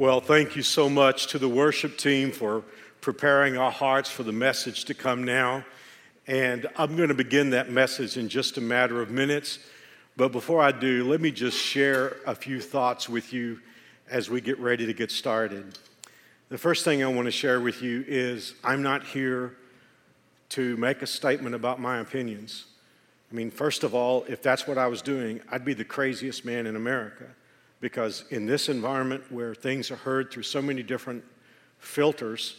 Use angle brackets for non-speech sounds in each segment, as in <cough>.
Well, thank you so much to the worship team for preparing our hearts for the message to come now. And I'm going to begin that message in just a matter of minutes. But before I do, let me just share a few thoughts with you as we get ready to get started. The first thing I want to share with you is I'm not here to make a statement about my opinions. I mean, first of all, if that's what I was doing, I'd be the craziest man in America because in this environment where things are heard through so many different filters,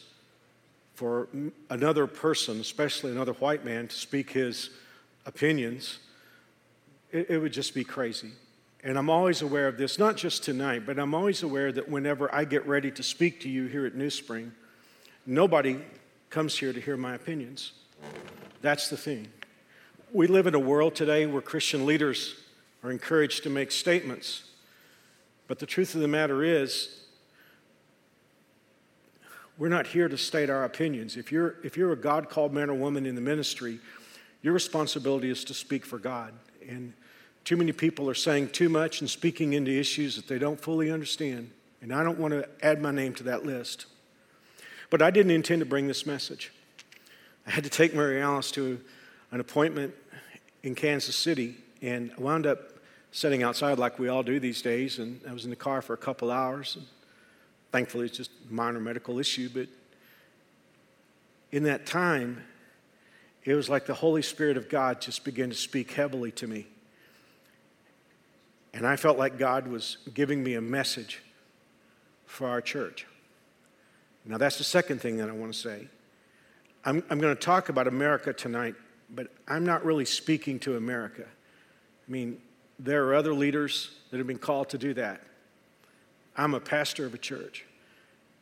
for another person, especially another white man, to speak his opinions, it, it, would just be crazy. And I'm always aware of this, not just tonight, but I'm always aware that whenever I get ready to speak to you here at New Spring, nobody comes here to hear my opinions. That's the thing. We live in a world today where Christian leaders are encouraged to make statements but the truth of the matter is, we're not here to state our opinions. If you're, if you're a God called man or woman in the ministry, your responsibility is to speak for God. And too many people are saying too much and speaking into issues that they don't fully understand. And I don't want to add my name to that list. But I didn't intend to bring this message. I had to take Mary Alice to an appointment in Kansas City, and I wound up sitting outside like we all do these days, and I was in the car for a couple hours. And thankfully, it's just a minor medical issue, but in that time, it was like the Holy Spirit of God just began to speak heavily to me. And I felt like God was giving me a message for our church. Now, that's the second thing that I want to say. I'm, I'm going to talk about America tonight, but I'm not really speaking to America. I mean, there are other leaders that have been called to do that. I'm a pastor of a church,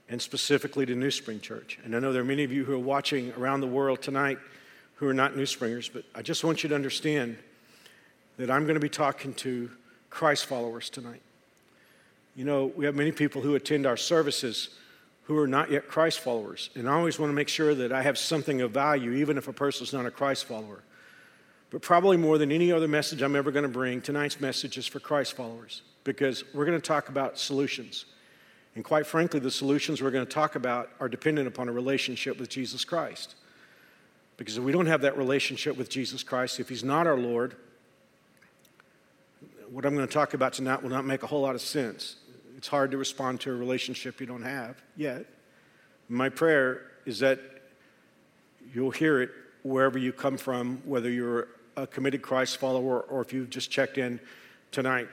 and specifically to New Spring Church. And I know there are many of you who are watching around the world tonight who are not New Springers, but I just want you to understand that I'm going to be talking to Christ followers tonight. You know, we have many people who attend our services who are not yet Christ followers, and I always want to make sure that I have something of value, even if a person is not a Christ follower. But probably more than any other message I'm ever going to bring, tonight's message is for Christ followers because we're going to talk about solutions. And quite frankly, the solutions we're going to talk about are dependent upon a relationship with Jesus Christ. Because if we don't have that relationship with Jesus Christ, if He's not our Lord, what I'm going to talk about tonight will not make a whole lot of sense. It's hard to respond to a relationship you don't have yet. My prayer is that you'll hear it wherever you come from, whether you're a committed Christ follower or if you've just checked in tonight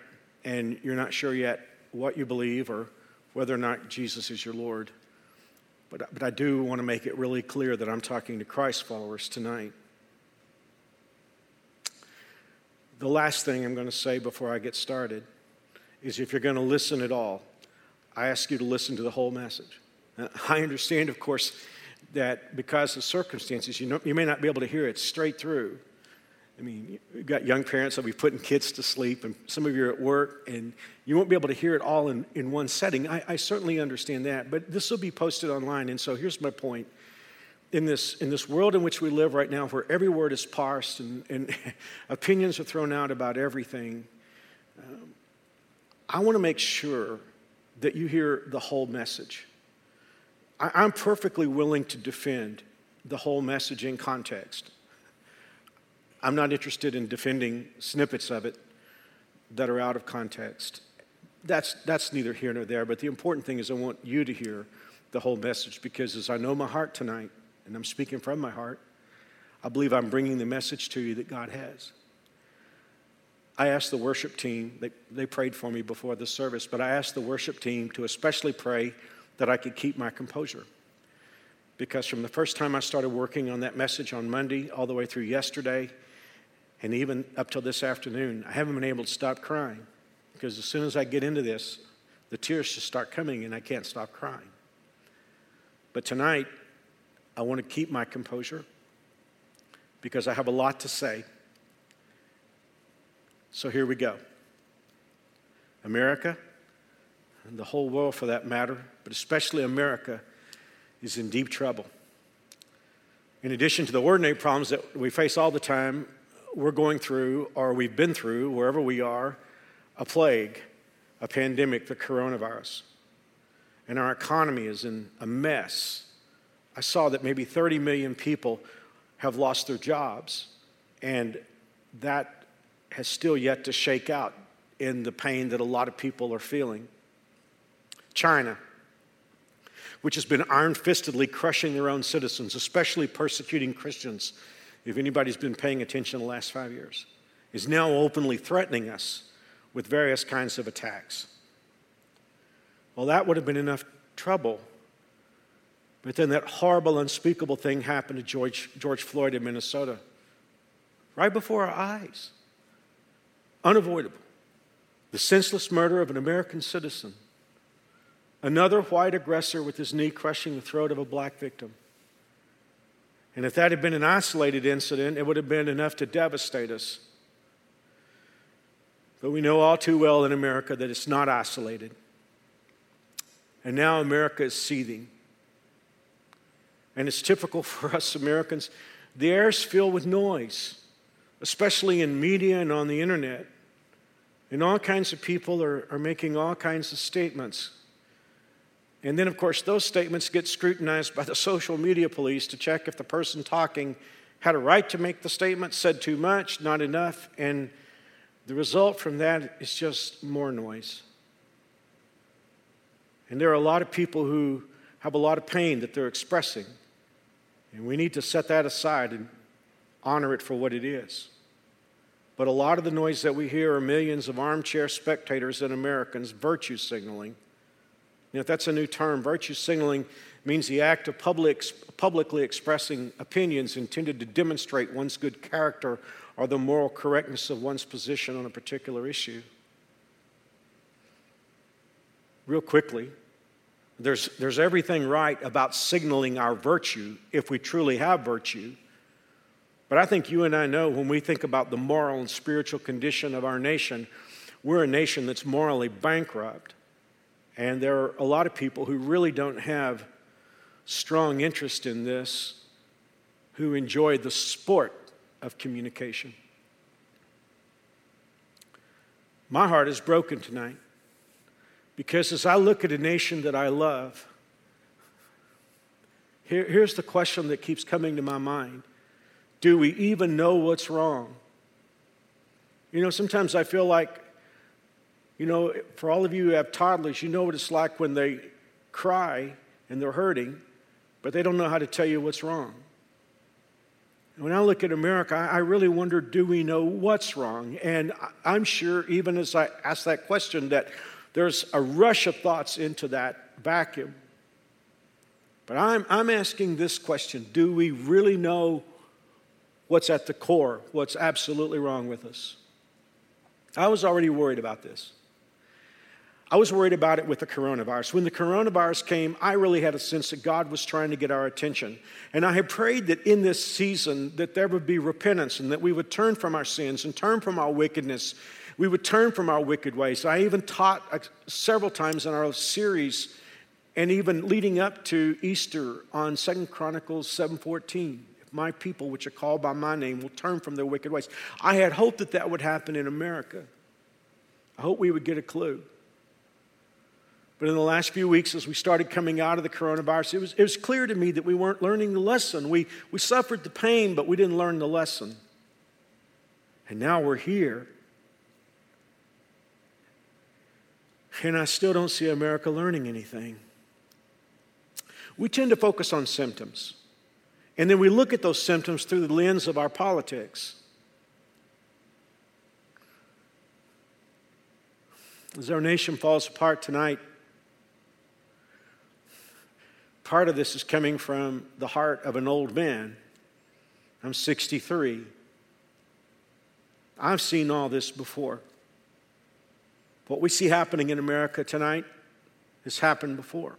and you're not sure yet what you believe or whether or not Jesus is your Lord. But, but I do want to make it really clear that I'm talking to Christ followers tonight. The last thing I'm going to say before I get started is if you're going to listen at all, I ask you to listen to the whole message. Now, I understand, of course, that because of circumstances, you, know, you may not be able to hear it straight through. I mean, you've got young parents that'll be putting kids to sleep, and some of you are at work, and you won't be able to hear it all in, in one setting. I, I certainly understand that, but this will be posted online. And so here's my point. In this, in this world in which we live right now, where every word is parsed and, and <laughs> opinions are thrown out about everything, um, I want to make sure that you hear the whole message. I, I'm perfectly willing to defend the whole message in context. I'm not interested in defending snippets of it that are out of context. That's, that's neither here nor there, but the important thing is I want you to hear the whole message because as I know my heart tonight, and I'm speaking from my heart, I believe I'm bringing the message to you that God has. I asked the worship team, they, they prayed for me before the service, but I asked the worship team to especially pray that I could keep my composure. Because from the first time I started working on that message on Monday all the way through yesterday, and even up till this afternoon, I haven't been able to stop crying because as soon as I get into this, the tears just start coming and I can't stop crying. But tonight, I want to keep my composure because I have a lot to say. So here we go. America, and the whole world for that matter, but especially America, is in deep trouble. In addition to the ordinary problems that we face all the time, we're going through, or we've been through, wherever we are, a plague, a pandemic, the coronavirus. and our economy is in a mess. I saw that maybe 30 million people have lost their jobs, and that has still yet to shake out in the pain that a lot of people are feeling. China, which has been iron fistedly crushing their own citizens, especially persecuting Christians, if anybody's been paying attention the last five years, is now openly threatening us with various kinds of attacks. Well, that would have been enough trouble. But then that horrible, unspeakable thing happened to George, George Floyd in Minnesota, right before our eyes. Unavoidable. The senseless murder of an American citizen. Another white aggressor with his knee crushing the throat of a black victim. And if that had been an isolated incident, it would have been enough to devastate us. But we know all too well in America that it's not isolated. And now America is seething. And it's typical <laughs> for us Americans. The air is filled with noise, especially in media and on the internet. And all kinds of people are, are making all kinds of statements. And then, of course, those statements get scrutinized by the <laughs> social media police to check if the person talking had a right to make the statement, said too much, not enough, and the result from that is just more noise. And there are a lot of people who have a lot of pain that they're expressing. And we need to set that aside and honor it for what it is. But a lot of the noise that we hear are millions of armchair spectators and Americans virtue signaling. You know, that's a new term. Virtue signaling means the act of public, publicly expressing opinions intended to demonstrate one's good character or the moral correctness of one's position on a particular issue. Real quickly, there's, there's everything right about signaling our virtue if we truly have virtue. But I think you and I know when we think about the moral and spiritual condition of our nation, we're a nation that's morally bankrupt. And there are a lot of people who really don't have strong interest in this, who enjoy the sport of communication. My heart is broken tonight because as I look at a nation that I love, here, here's the question that keeps coming to my mind Do we even know what's wrong? You know, sometimes I feel like, you know, for all of you who have toddlers, you know what it's like when they cry and they're hurting, but they don't know how to tell you what's wrong. When I look at America, I really wonder do we know what's wrong? And I'm sure, even as I ask that question, that there's a rush of thoughts into that vacuum. But I'm, I'm asking this question Do we really know what's at the core, what's absolutely wrong with us? I was already worried about this. I was worried about it with the coronavirus. When the coronavirus came, I really had a sense that God was trying to get our attention. And I had prayed that in this season that there would be repentance and that we would turn from our sins and turn from our wickedness. We would turn from our wicked ways. I even taught uh, several times in our series and even leading up to Easter on Second Chronicles 7:14. If my people which are called by my name will turn from their wicked ways. I had hoped that that would happen in America. I hope we would get a clue. But in the last few weeks, as we started coming out of the coronavirus, it was, it was clear to me that we weren't learning the lesson. We, we suffered the pain, but we didn't learn the lesson. And now we're here. And I still don't see America learning anything. We tend to focus on symptoms. And then we look at those symptoms through the lens of our politics. As our nation falls apart tonight, Part of this is coming from the heart of an old man. I'm 63. I've seen all this before. What we see happening in America tonight has happened before.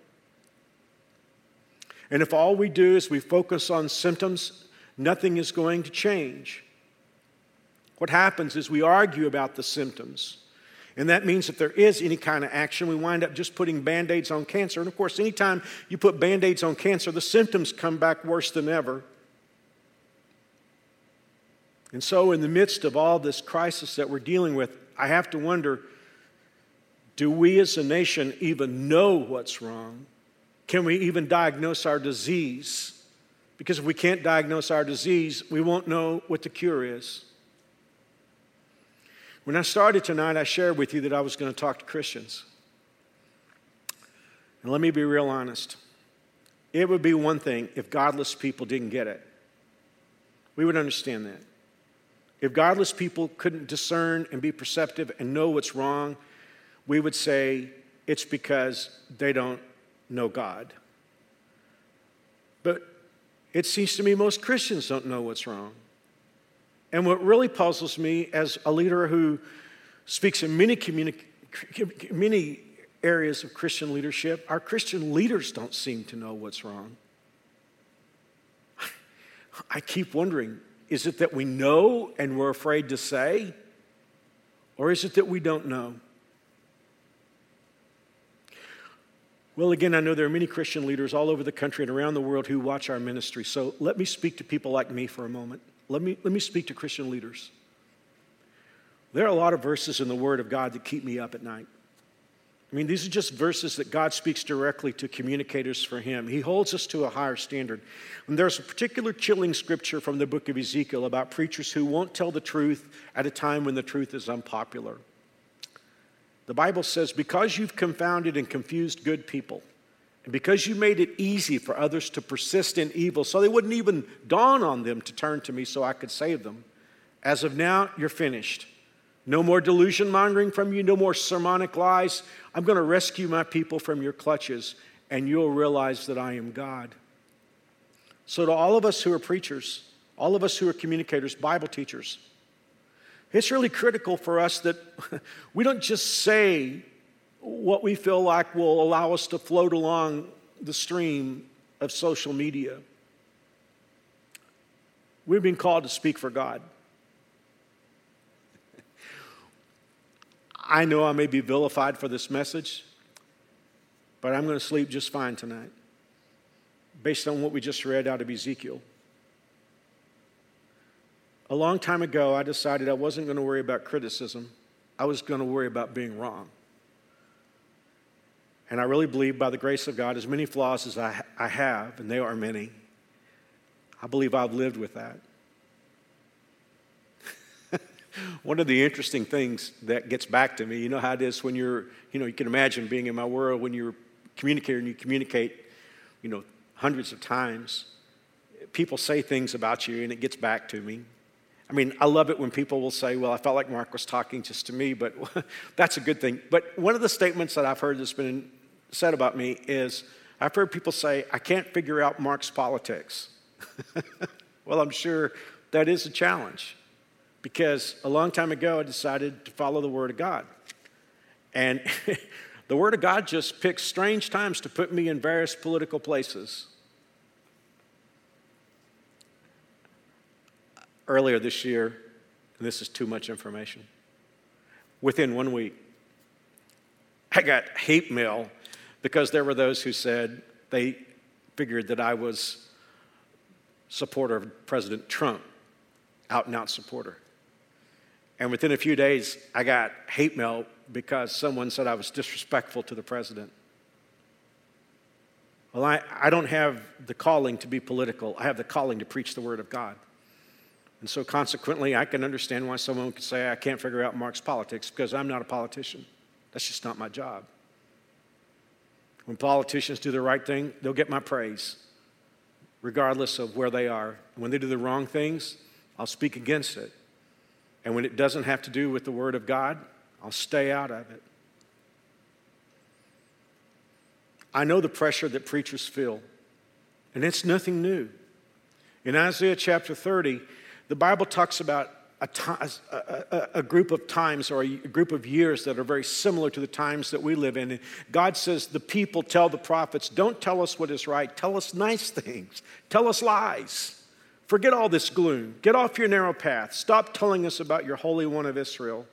And if all we do is we focus on symptoms, nothing is going to change. What happens is we argue about the symptoms. And that means if there is any kind of action, we wind up just putting band aids on cancer. And of course, anytime you put band aids on cancer, the symptoms come back worse than ever. And so, in the midst of all this crisis that we're dealing with, I have to wonder Do we as a nation even know what's wrong? Can we even diagnose our disease? Because if we can't diagnose our disease, we won't know what the cure is. When I started tonight, I shared with you that I was going to talk to Christians. And let me be real honest. It would be one thing if godless people didn't get it. We would understand that. If godless people couldn't discern and be perceptive and know what's wrong, we would say it's because they don't know God. But it seems to me most Christians don't know what's wrong. And what really puzzles me as a leader who speaks in many, communi- many areas of Christian leadership, our Christian leaders don't seem to know what's wrong. I keep wondering is it that we know and we're afraid to say? Or is it that we don't know? Well, again, I know there are many Christian leaders all over the country and around the world who watch our ministry. So let me speak to people like me for a moment. Let me, let me speak to Christian leaders. There are a lot of verses in the Word of God that keep me up at night. I mean, these are just verses that God speaks directly to communicators for Him. He holds us to a higher standard. And there's a particular chilling scripture from the book of Ezekiel about preachers who won't tell the truth at a time when the truth is unpopular. The Bible says, because you've confounded and confused good people, and because you made it easy for others to persist in evil, so they wouldn't even dawn on them to turn to me so I could save them, as of now, you're finished. No more delusion mongering from you, no more sermonic lies. I'm going to rescue my people from your clutches, and you'll realize that I am God. So, to all of us who are preachers, all of us who are communicators, Bible teachers, it's really critical for us that <laughs> we don't just say what we feel like will allow us to float along the stream of social media. We've been called to speak for God. I know I may be vilified for this message, but I'm going to sleep just fine tonight based on what we just read out of Ezekiel. A long time ago, I decided I wasn't going to worry about criticism, I was going to worry about being wrong. And I really believe, by the grace of God, as many flaws as I, I have, and they are many, I believe I've lived with that. <laughs> One of the interesting things that gets back to me, you know how it is when you're, you know, you can imagine being in my world when you're communicating and you communicate, you know, hundreds of times. People say things about you and it gets back to me. I mean, I love it when people will say, Well, I felt like Mark was talking just to me, but <laughs> that's a good thing. But one of the statements that I've heard that's been said about me is I've heard people say, I can't figure out Mark's politics. <laughs> well, I'm sure that is a challenge because a long time ago I decided to follow the Word of God. And <laughs> the Word of God just picks strange times to put me in various political places. earlier this year, and this is too much information. Within one week, I got hate mail because there were those who said they figured that I was supporter of President Trump, out and out supporter. And within a few days, I got hate mail because someone said I was disrespectful to the president. Well, I, I don't have the calling to be political, I have the calling to preach the word of God. And so, consequently, I can understand why someone could say, I can't figure out Mark's politics because I'm not a politician. That's just not my job. When politicians do the right thing, they'll get my praise, regardless of where they are. When they do the wrong things, I'll speak against it. And when it doesn't have to do with the Word of God, I'll stay out of it. I know the pressure that preachers feel, and it's nothing new. In Isaiah chapter 30, the Bible talks about a, a, a, group of times or a group of years that are very similar to the times that we live in. And God says, The people tell the prophets, Don't tell us what is right, tell us nice things, tell us lies. Forget all this gloom. Get off your narrow path. Stop telling us about your Holy One of Israel.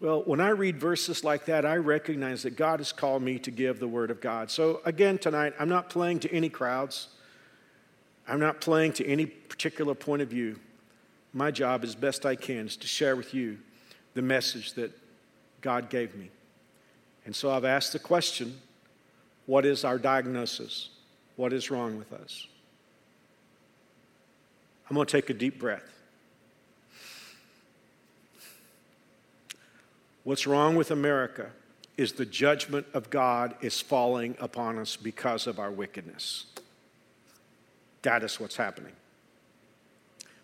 Well, when I read verses like that, I recognize that God has called me to give the Word of God. So, again, tonight, I'm not playing to any crowds. I'm not playing to any particular point of view. My job, as best I can, is to share with you the message that God gave me. And so I've asked the question what is our diagnosis? What is wrong with us? I'm going to take a deep breath. What's wrong with America is the judgment of God is falling upon us because of our wickedness. That is what's happening.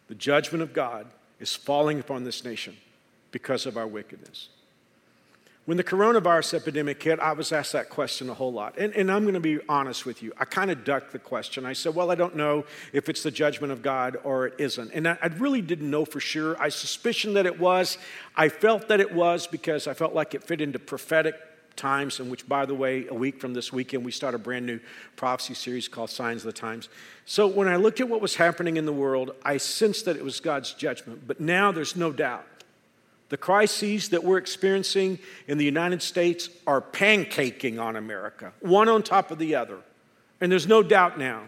The judgment of God is falling upon this nation because of our wickedness. When the coronavirus epidemic hit, I was asked that question a whole lot. And, and I'm going to be honest with you. I kind of ducked the question. I said, Well, I don't know if it's the judgment of God or it isn't. And I, I really didn't know for sure. I suspicion that it was. I felt that it was because I felt like it fit into prophetic times, in which, by the way, a week from this weekend, we start a brand new prophecy series called Signs of the Times. So when I looked at what was happening in the world, I sensed that it was God's judgment. But now there's no doubt the crises that we're experiencing in the United States are pancaking on America, one on top of the other. And there's no doubt now.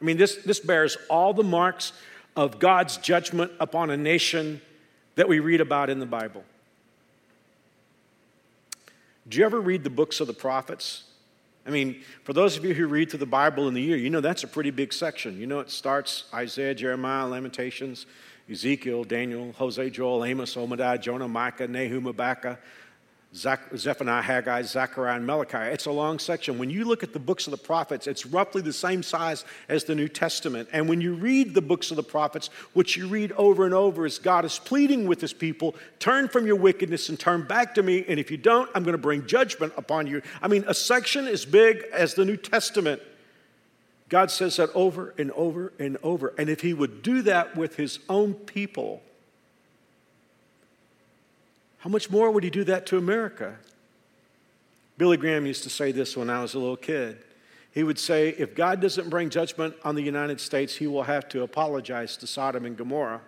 I mean, this, this bears all the marks of God's judgment upon a nation that we read about in the Bible. Do you ever read the books of the prophets? I mean, for those of you who read through the Bible in the year, you know that's a pretty big section. You know, it starts Isaiah, Jeremiah, Lamentations, Ezekiel, Daniel, Hosea, Joel, Amos, Obadiah, Jonah, Micah, Nahum, Habakkuk, Zephaniah, Haggai, Zechariah, and Malachi. It's a long section. When you look at the books of the prophets, it's roughly the same size as the New Testament. And when you read the books of the prophets, what you read over and over is God is pleading with his people turn from your wickedness and turn back to me. And if you don't, I'm going to bring judgment upon you. I mean, a section as big as the New Testament. God says that over and over and over. And if He would do that with His own people, how much more would He do that to America? Billy Graham used to say this when I was a little kid. He would say, if God doesn't bring judgment on the United States, He will have to apologize to Sodom and Gomorrah.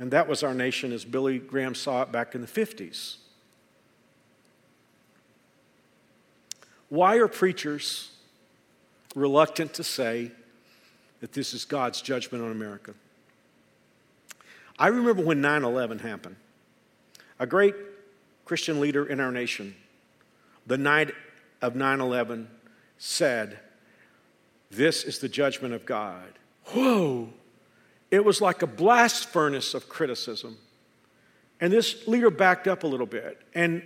And that was our nation as Billy Graham saw it back in the 50s. Why are preachers reluctant to say that this is God's judgment on America. I remember when 9 11 happened. A great Christian leader in our nation, the night of 9 11, said, This is the judgment of God. Whoa! It was like a blast furnace of criticism. And this leader backed up a little bit. And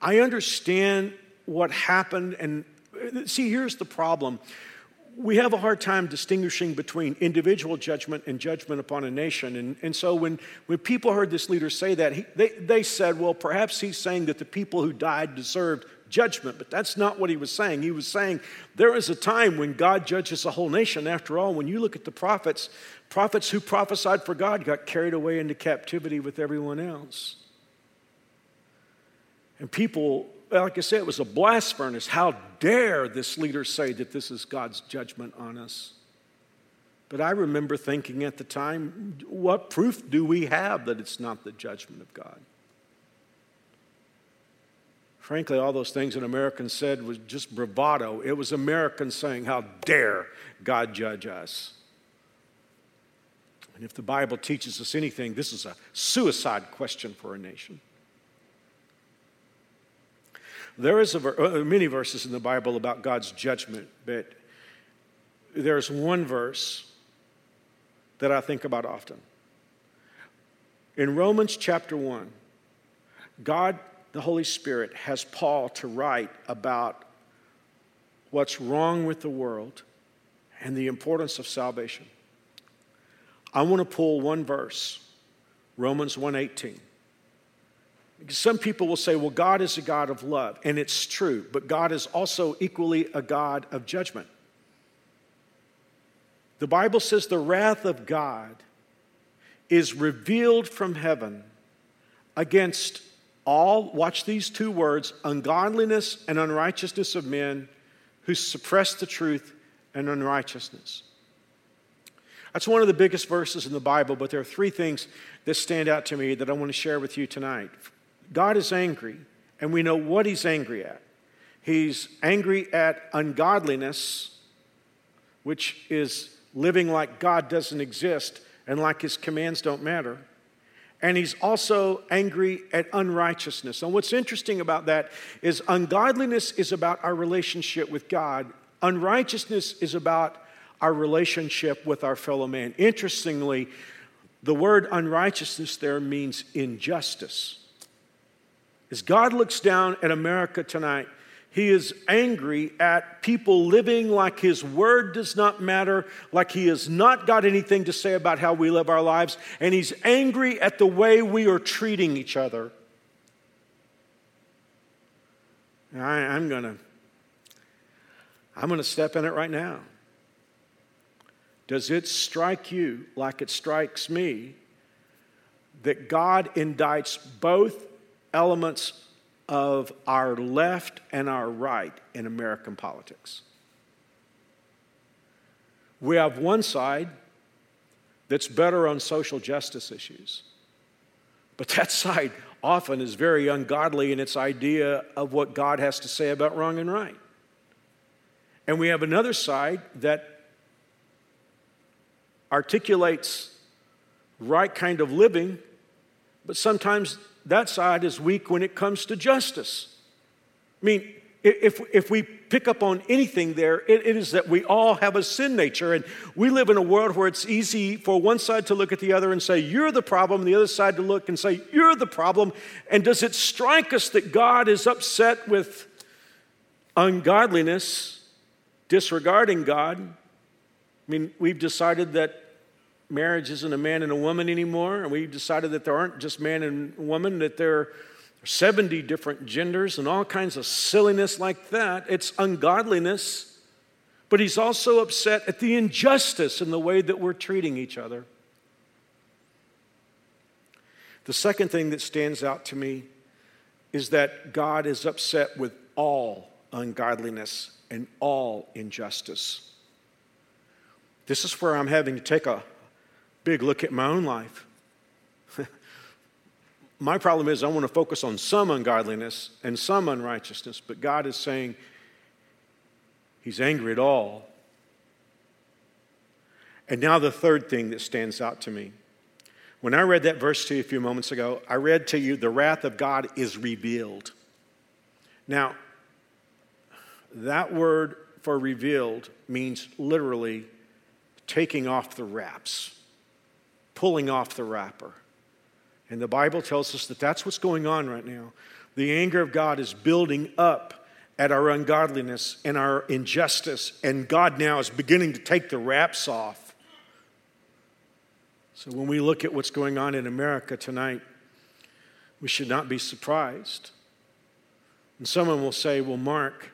I understand what happened and See, here's the problem. We have a hard time distinguishing between individual judgment and judgment upon a nation. And, and so when, when people heard this leader say that, he, they, they said, well, perhaps he's saying that the people who died deserved judgment, but that's not what he was saying. He was saying there is a time when God judges a whole nation. After all, when you look at the prophets, prophets who prophesied for God got carried away into captivity with everyone else. And people like I said, it was a blast furnace. How dare this leader say that this is God's judgment on us? But I remember thinking at the time, what proof do we have that it's not the judgment of God? Frankly, all those things that Americans said was just bravado. It was Americans saying, How dare God judge us? And if the Bible teaches us anything, this is a suicide question for a nation. There is a, uh, many verses in the Bible about God's judgment, but there's one verse that I think about often. In Romans chapter 1, God, the Holy Spirit, has Paul to write about what's wrong with the world and the importance of salvation. I want to pull one verse, Romans 1:18. Some people will say, well, God is a God of love, and it's true, but God is also equally a God of judgment. The Bible says the wrath of God is revealed from heaven against all, watch these two words, ungodliness and unrighteousness of men who suppress the truth and unrighteousness. That's one of the biggest verses in the Bible, but there are three things that stand out to me that I want to share with you tonight. God is angry, and we know what he's angry at. He's angry at ungodliness, which is living like God doesn't exist and like his commands don't matter. And he's also angry at unrighteousness. And what's interesting about that is ungodliness is about our relationship with God, unrighteousness is about our relationship with our fellow man. Interestingly, the word unrighteousness there means injustice. As God looks down at America tonight, he is angry at people living like his word does not matter, like he has not got anything to say about how we live our lives, and he's angry at the way we are treating each other. I, am to I'm to step in it right now. Does it strike you like it strikes me that God indicts both elements of our left and our right in American politics? We have one side that's better on social justice issues, but that <laughs> side often is very ungodly in its idea of what God has to say about wrong and right. And we have another side that articulates right kind of living, but sometimes that side is weak when it comes to justice. I mean, if, if we pick up on anything there, it, it is that we all have a sin nature. And we live in a world where it's easy for one side to look at the other and say, You're the problem, and the other side to look and say, You're the problem. And does it strike us that God is upset with ungodliness, disregarding God? I mean, we've decided that marriage isn't a man and a woman anymore, and we've decided that there aren't just man and woman, that there are 70 different genders and all kinds of silliness like that. It's ungodliness, but he's also upset at the injustice in the way that we're treating each other. The second thing that stands out to me is that God is upset with all ungodliness and all injustice. This is where I'm having to take a big look at my own life. <laughs> my problem is I want to focus on some ungodliness and some unrighteousness, but God is saying He's angry at all. And now, the third thing that stands out to me. When I read that verse to you a few moments ago, I read to you, the wrath of God is revealed. Now, that word for revealed means literally taking off the wraps, pulling off the wrapper. And the Bible tells us that that's what's going on right now. The anger of God is building up at our ungodliness and our injustice, and God now is beginning to take the wraps off. So when we look at what's going on in America tonight, we should not be surprised. And someone will say, Well, Mark,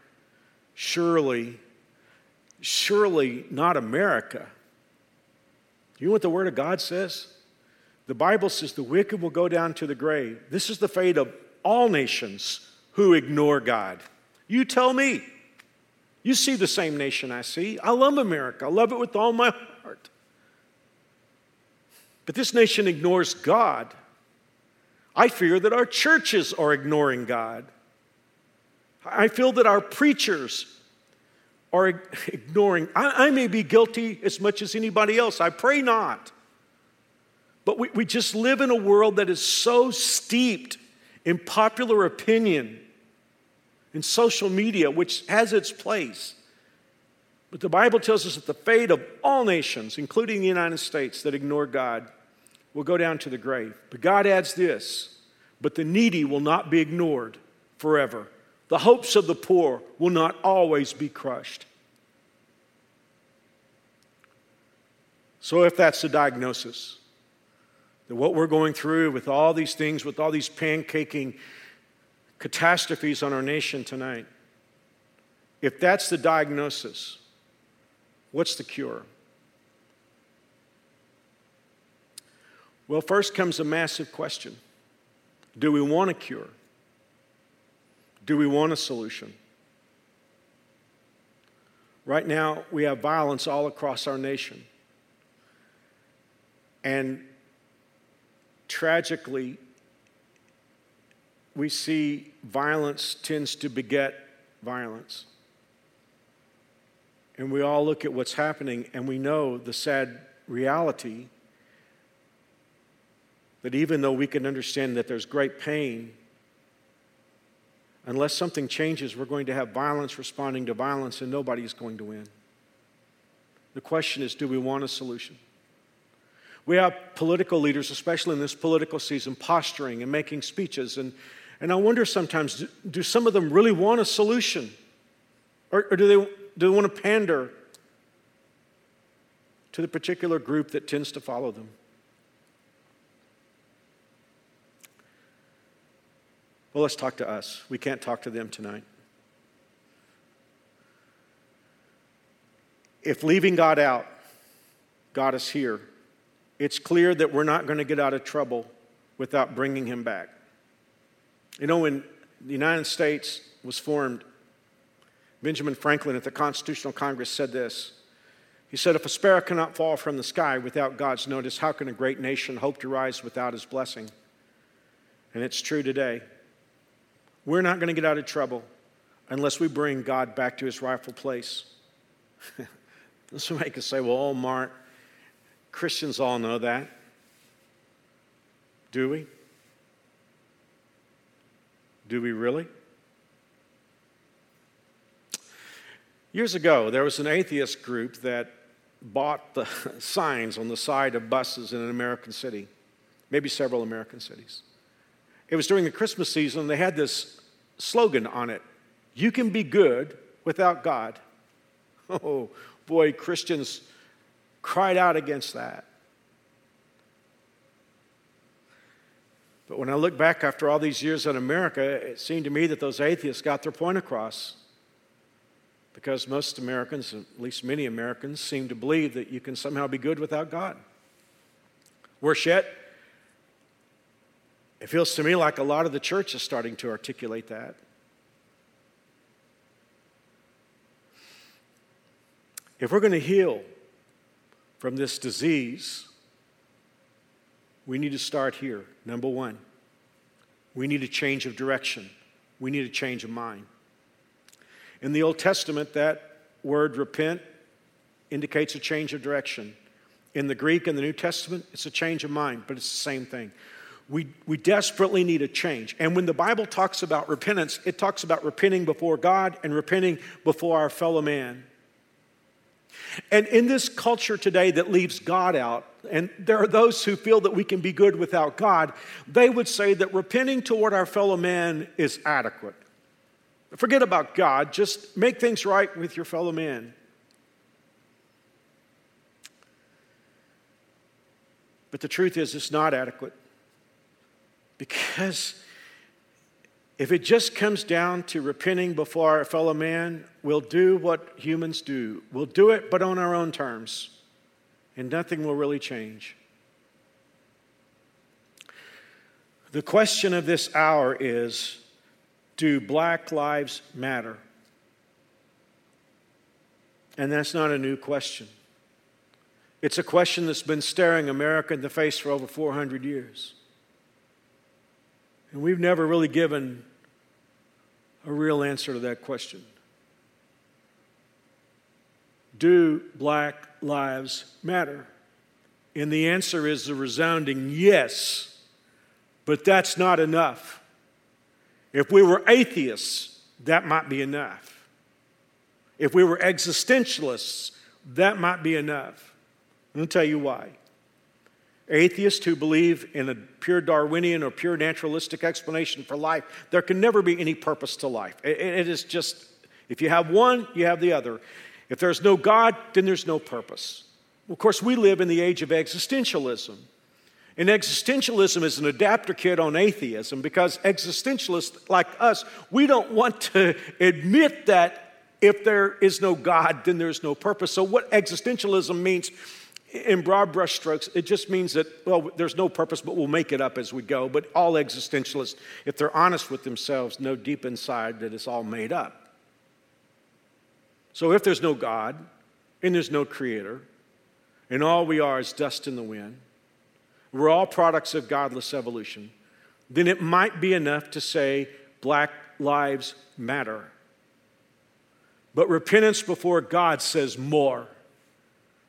surely, surely not America. You know what the Word of God says? The Bible says the wicked will go down to the grave. This is the fate of all nations who ignore God. You tell me. You see the same nation I see. I love America, I love it with all my heart. But this nation ignores God. I fear that our churches are ignoring God. I feel that our preachers are ignoring. I, I, may be guilty as much as anybody else. I pray not. But we, we just live in a world that is so steeped in popular opinion, in social media, which has its place. But the Bible tells us that the fate of all nations, including the United States, that ignore God, will go down to the grave. But God adds this but the needy will not be ignored forever. The hopes of the poor will not always be crushed. So, if that's the diagnosis, that what we're going through with all these things, with all these pancaking catastrophes on our nation tonight, if that's the diagnosis, what's the cure? Well, first comes a massive question Do we want a cure? Do we want a solution? Right now, we have violence all across our nation. And tragically, we see violence tends to beget violence. And we all look at what's happening and we know the sad reality that even though we can understand that there's great pain, unless something changes, we're going to have violence responding to violence and nobody's going to win. The question is do we want a solution? We have political leaders, especially in this political season, posturing and making speeches. And, and I wonder sometimes do, do some of them really want a solution? Or, or do, they, do they want to pander to the particular group that tends to follow them? Well, let's talk to us. We can't talk to them tonight. If leaving God out got us here, it's clear that we're not going to get out of trouble without bringing him back. You know, when the United States was formed, Benjamin Franklin at the Constitutional Congress said this. He said, If a sparrow cannot fall from the sky without God's notice, how can a great nation hope to rise without his blessing? And it's true today. We're not going to get out of trouble unless we bring God back to his rightful place. <laughs> Somebody could say, well, oh, Mark, Christians all know that. Do we? Do we really? Years ago, there was an atheist group that bought the <laughs> signs on the side of buses in an American city, maybe several American cities. It was during the Christmas season, and they had this slogan on it You can be good without God. <laughs> Oh, boy, Christians cried out against that. But when I look back after all these years in America, it seemed to me that those atheists got their point across. Because most Americans, at least many Americans, seem to believe that you can somehow be good without God. Worse yet, it feels to me like a lot of the church is starting to articulate that. If we're going to heal from this disease, we need to start here. Number one, we need a change of direction, we need a change of mind. In the Old Testament, that word repent indicates a change of direction. In the Greek and the New Testament, it's a change of mind, but it's the same thing. We, we desperately need a change. And when the Bible talks about repentance, it talks about repenting before God and repenting before our fellow man. And in this culture today that leaves God out, and there are those who feel that we can be good without God, they would say that repenting toward our fellow man is adequate. Forget about God, just make things right with your fellow man. But the truth is, it's not adequate. Because if it just comes down to repenting before our fellow man, we'll do what humans do. We'll do it, but on our own terms, and nothing will really change. The question of this hour is Do black lives matter? And that's not a new question. It's a question that's been staring America in the face for over 400 years. And we've never really given a real answer to that question. Do black lives matter? And the answer is a resounding yes, but that's not enough. If we were atheists, that might be enough. If we were existentialists, that might be enough. I'll tell you why. Atheists who believe in a pure Darwinian or pure naturalistic explanation for life, there can never be any purpose to life. it is just, if you have one, you have the other. If there's no God, then there's no purpose. Of course, we live in the age of existentialism. And existentialism is an adapter kit on atheism because existentialists like us, we don't want to admit that if there is no God, then there's no purpose. So, what existentialism means in broad brushstrokes, it just means that, well, there's no purpose, but we'll make it up as we go. But all existentialists, if they're honest with themselves, know deep inside that it's all made up. So if there's no God and there's no creator, and all we are is dust in the wind, we're all products of godless evolution, then it might be enough to say black lives matter. But repentance before God says more.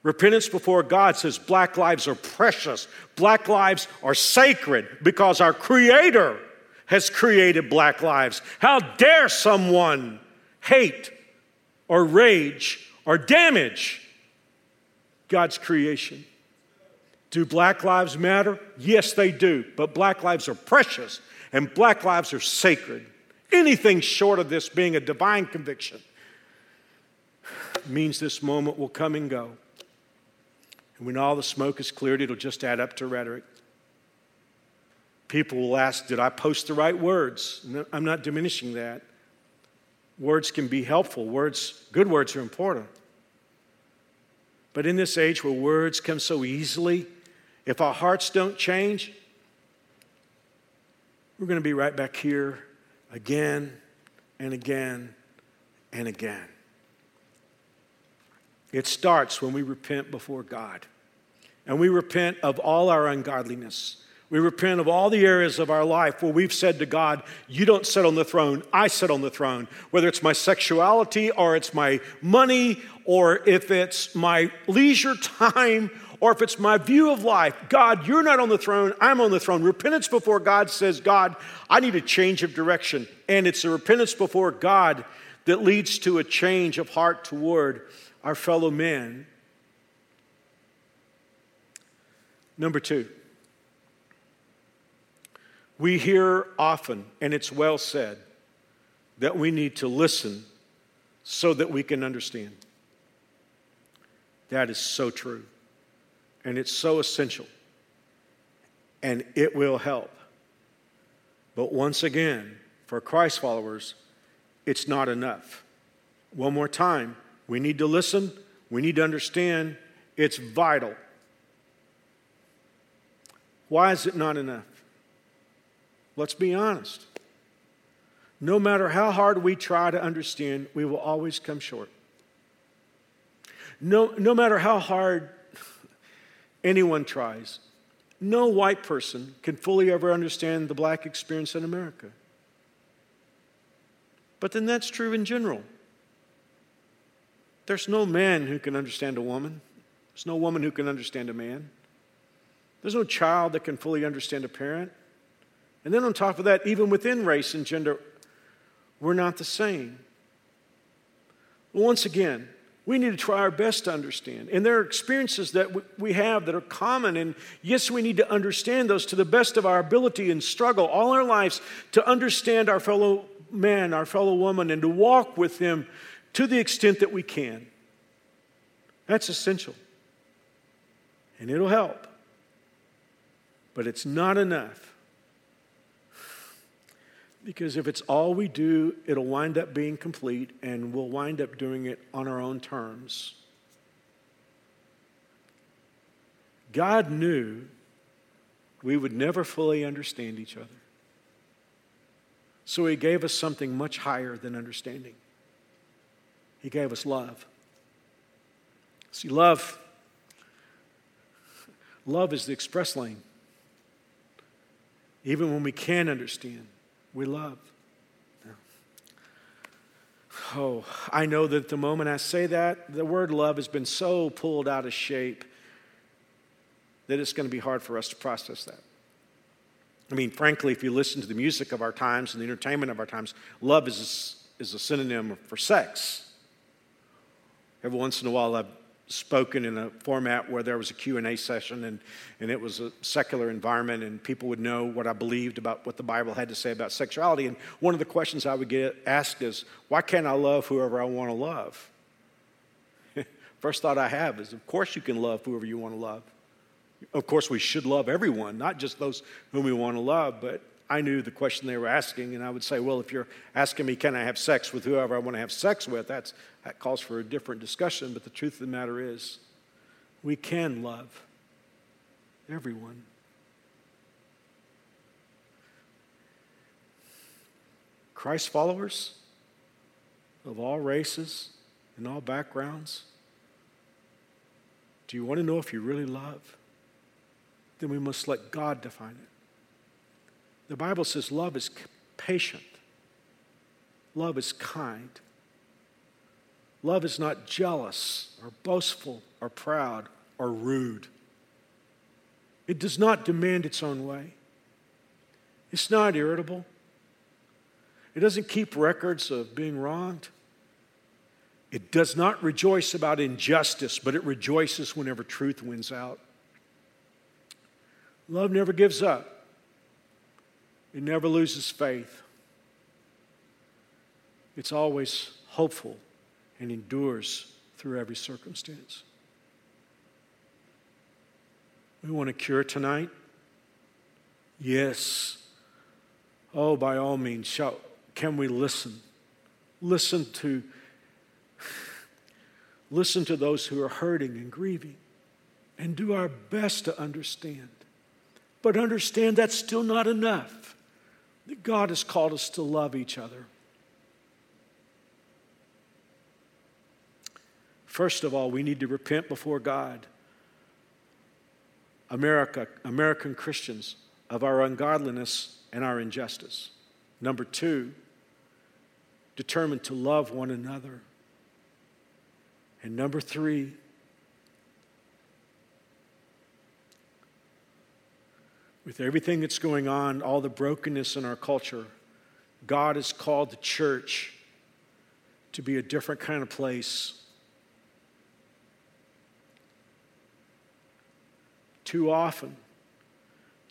Repentance before God says black lives are precious, black lives are sacred because our Creator has created black lives. How dare someone hate or rage or damage God's creation? Do black lives matter? Yes, they do. But black lives are precious and black lives are sacred. Anything short of this being a divine conviction means this moment will come and go. And when all the smoke is cleared, it'll just add up to rhetoric. People will ask, Did I post the right words? I'm not diminishing that. Words can be helpful, words, good words are important. But in this age where words come so easily, if our hearts don't change, we're going to be right back here again and again and again. It starts when we repent before God. And we repent of all our ungodliness. We repent of all the areas of our life where we've said to God, You don't sit on the throne, I sit on the throne. Whether it's my sexuality or it's my money or if it's my leisure time or if it's my view of life, God, you're not on the throne, I'm on the throne. Repentance before God says, God, I need a change of direction. And it's a repentance before God that leads to a change of heart toward our fellow men. Number two, we hear often, and it's well said, that we need to listen so that we can understand. That is so true. And it's so essential. And it will help. But once again, for Christ followers, it's not enough. One more time, we need to listen, we need to understand it's vital. Why is it not enough? Let's be honest. No matter how hard we try to understand, we will always come short. No, no matter how hard anyone tries, no white person can fully ever understand the black experience in America. But then that's true in general. There's no man who can understand a woman. There's no woman who can understand a man. There's no child that can fully understand a parent. And then on top of that, even within race and gender, we're not the same. Once again, we need to try our best to understand. And there are experiences that we have that are common. And yes, we need to understand those to the best of our ability and struggle all our lives to understand our fellow man, our fellow woman, and to walk with them to the extent that we can. That's essential. And it'll help. But it's not enough. Because if it's all we do, it'll wind up being complete and we'll wind up doing it on our own terms. God knew we would never fully understand each other. So He gave us something much higher than understanding. He gave us love. See, love, love is the express lane. Even when we can't understand, we love. Oh, I know that the moment I say that, the word love has been so pulled out of shape that it's going to be hard for us to process that. I mean, frankly, if you listen to the music of our times and the entertainment of our times, love is, is a synonym for sex. Every once in a while, I've spoken in a format where there was a q&a session and, and it was a secular environment and people would know what i believed about what the bible had to say about sexuality. And one of the questions i would get asked is why can't i love whoever i want to love? <laughs> First thought i have is of course you can love whoever you want to love. Of course we should love everyone not just those whom we want to love but I knew the question they were asking, and I would say, Well, if you're asking me, can I have sex with whoever I want to have sex with, that's, that calls for a different discussion. But the truth of the matter is, we can love everyone. Christ followers of all races and all backgrounds, do you want to know if you really love? Then we must let God define it. The Bible says love is patient, love is kind, Love is not jealous or boastful or proud or rude. It does not demand its own way. It's not irritable. It doesn't keep records of being wronged. It does not rejoice about injustice, but it rejoices whenever truth wins out. Love never gives up, it never loses faith. It's always hopeful and endures through every circumstance. We want a cure tonight? Yes. Oh, by all means, shall, can we listen? Listen to listen to those who are hurting and grieving and do our best to understand. But understand that's still not enough. That God has called us to love each other. First of all, we need to repent before God. America, American Christians, of our ungodliness and our injustice. Number two, determined to love one another. And number three, with everything that's going on, all the brokenness in our culture, God has called the church to be a different kind of place. Too often,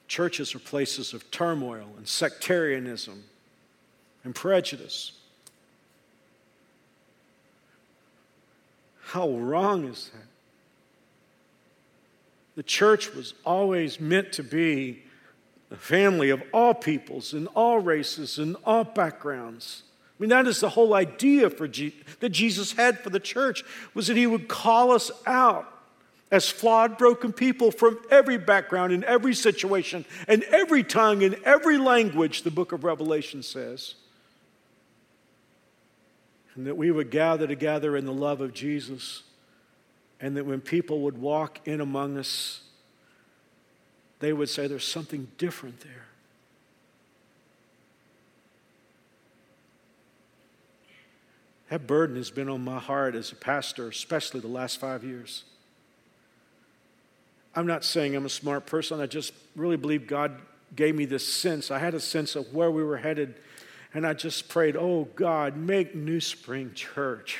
churches are places of turmoil and sectarianism and prejudice. How wrong is that? The church was always meant to be a family of all peoples and all races and all backgrounds. I mean, that is the whole idea for Je- that Jesus had for the church was that he would call us out as flawed, broken people from every background, in every situation, and every tongue, in every language, the book of Revelation says. And that we would gather together in the love of Jesus, and that when people would walk in among us, they would say, There's something different there. That burden has been on my heart as a pastor, especially the last five years. I'm not saying I'm a smart person. I just really believe God gave me this sense. I had a sense of where we were headed. And I just prayed, oh God, make New Spring Church.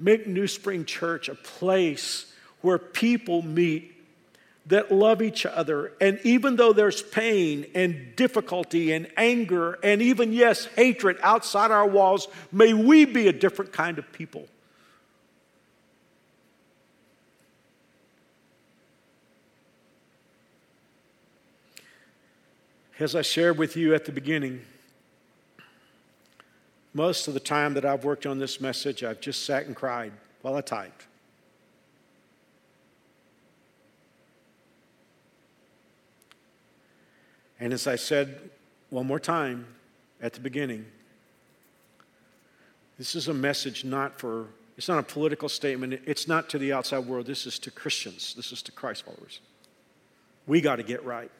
Make New Spring Church a place where people meet that love each other. And even though there's pain and difficulty and anger and even, yes, hatred outside our walls, may we be a different kind of people. As I shared with you at the beginning, most of the time that I've worked on this message, I've just sat and cried while I typed. And as I said one more time at the beginning, this is a message not for, it's not a political statement. It's not to the outside world. This is to Christians. This is to Christ followers. We got to get right.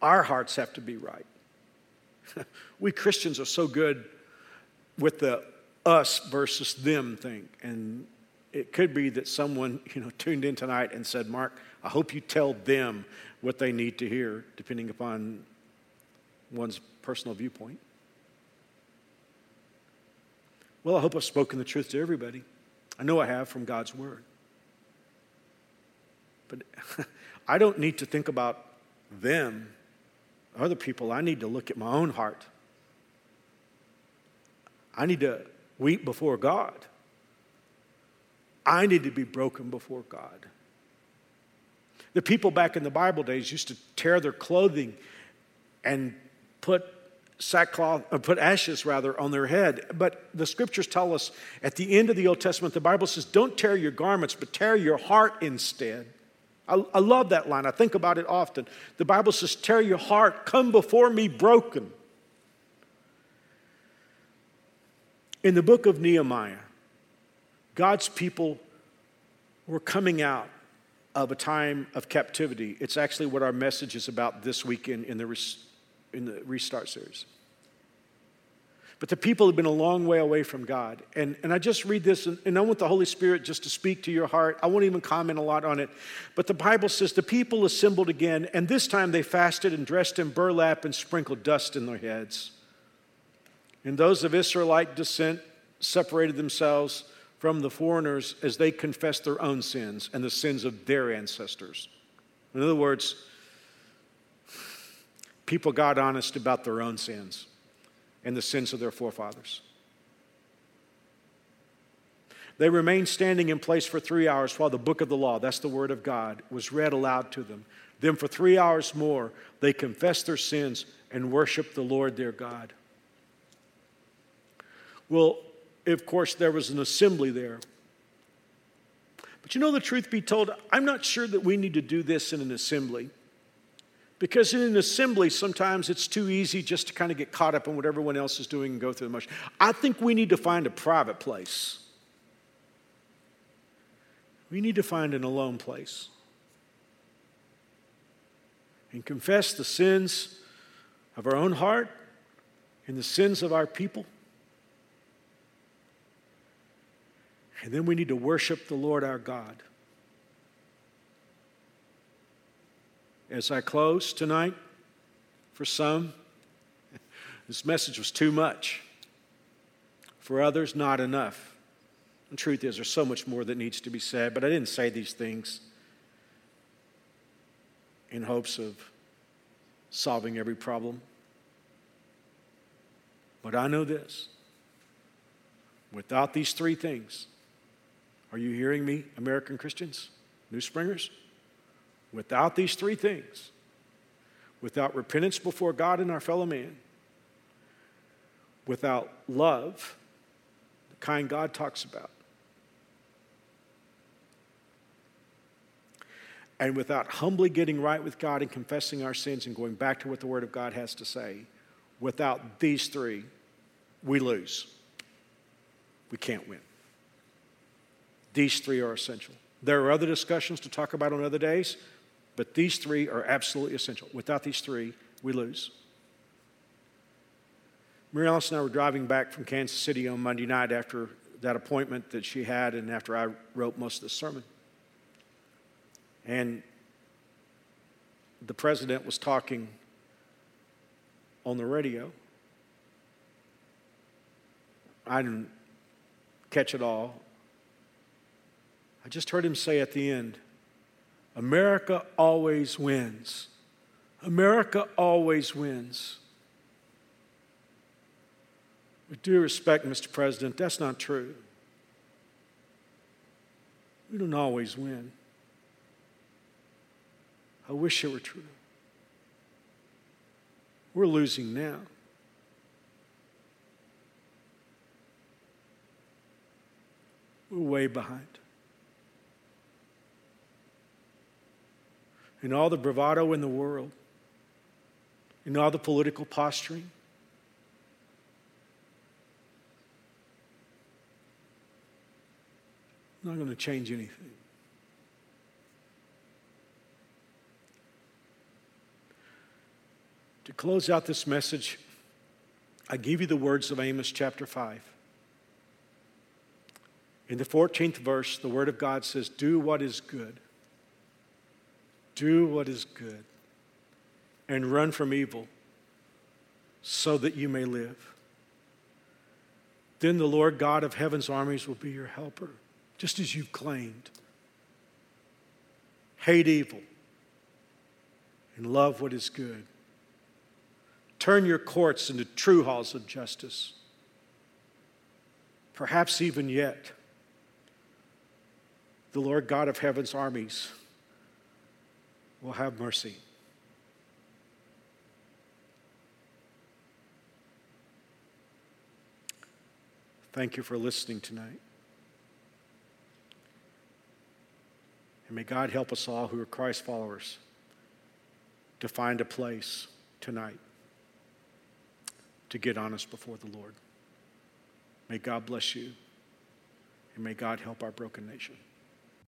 Our hearts have to be right. <laughs> we Christians are so good with the us versus them thing. And it could be that someone, <laughs> you know, tuned in tonight and said, Mark, I hope you tell them what they need to hear, depending upon one's personal viewpoint. Well, I hope I've spoken the truth to everybody. I know I have from God's Word. But <laughs> I don't need to think about them other people, I need to look at my own heart. I need to weep before God. I need to be broken before God. The people back in the Bible days used to tear their clothing and put sackcloth, or uh, put ashes rather, on their head. But the scriptures tell us at the end of the Old Testament, the Bible says, don't tear your garments, but tear your heart instead. I, I love that line. I think about it often. The Bible says, Tear your heart, come before me broken. In the book of Nehemiah, God's people were coming out of a time of captivity. It's actually what our message is about this weekend in in the Restart series. But the people have been a long way away from God. And, and I just read this, and, and I want the Holy Spirit just to speak to your heart. I won't even comment a lot on it. But the Bible says the people assembled again, and this time they fasted and dressed in burlap and sprinkled dust in their heads. And those of Israelite descent separated themselves from the foreigners as they confessed their own sins and the sins of their ancestors. In other words, people got honest about their own sins and the sins of their forefathers. They remained standing in place for three hours while the book of the law, that's the word of God, was read aloud to them. Then, for three hours more, they confessed their sins and worshiped the Lord their God. Well, of course, there was an assembly there. But you know, the truth be told, I'm not sure that we need to do this in an assembly. Because in an assembly, sometimes it's too easy just to kind of get caught up in what everyone else is doing and go through the motion. I think we need to find a private place. We need to find an alone place and confess the sins of our own heart and the sins of our people And then we need to worship the Lord our God. As I close tonight, for some, this message was too much. For others, not enough. The truth is, there's so much more that needs to be said, but I didn't say these things in hopes of solving every problem. But I know this without these three things, are you hearing me, American Christians, New Springers? Without these three things, without repentance before God and our fellow man, without love, the kind God talks about, and without humbly getting right with God and confessing our sins and going back to what the Word of God has to say, without these three, we lose. We can't win. These three are essential. There are other discussions to talk about on other days, but these three are absolutely essential. Without these three, we lose. Mary Alice and I were driving back from Kansas City on Monday night after that appointment that she had and after I wrote most of the sermon. And the president was talking on the radio. I didn't catch it all. I just heard him say at the end America always wins. America always wins. With due respect, Mr. President, that's not true. We don't always win. I wish it were true. We're losing now. We're way behind. In all the bravado in the world, in all the political posturing. Not going to change anything. To close out this message, I give you the words of Amos chapter 5. In the 14th verse, the Word of God says, Do what is good do what is good and run from evil so that you may live. Then the Lord God of heaven's armies will be your helper, just as you've claimed. Hate evil and love what is good. Turn your courts into true halls of justice. Perhaps even yet, the Lord God of heaven's armies will have mercy. Thank you for listening tonight. And may God help us all who are Christ followers to find a place tonight to get honest before the Lord. May God bless you, and may God help our broken nation.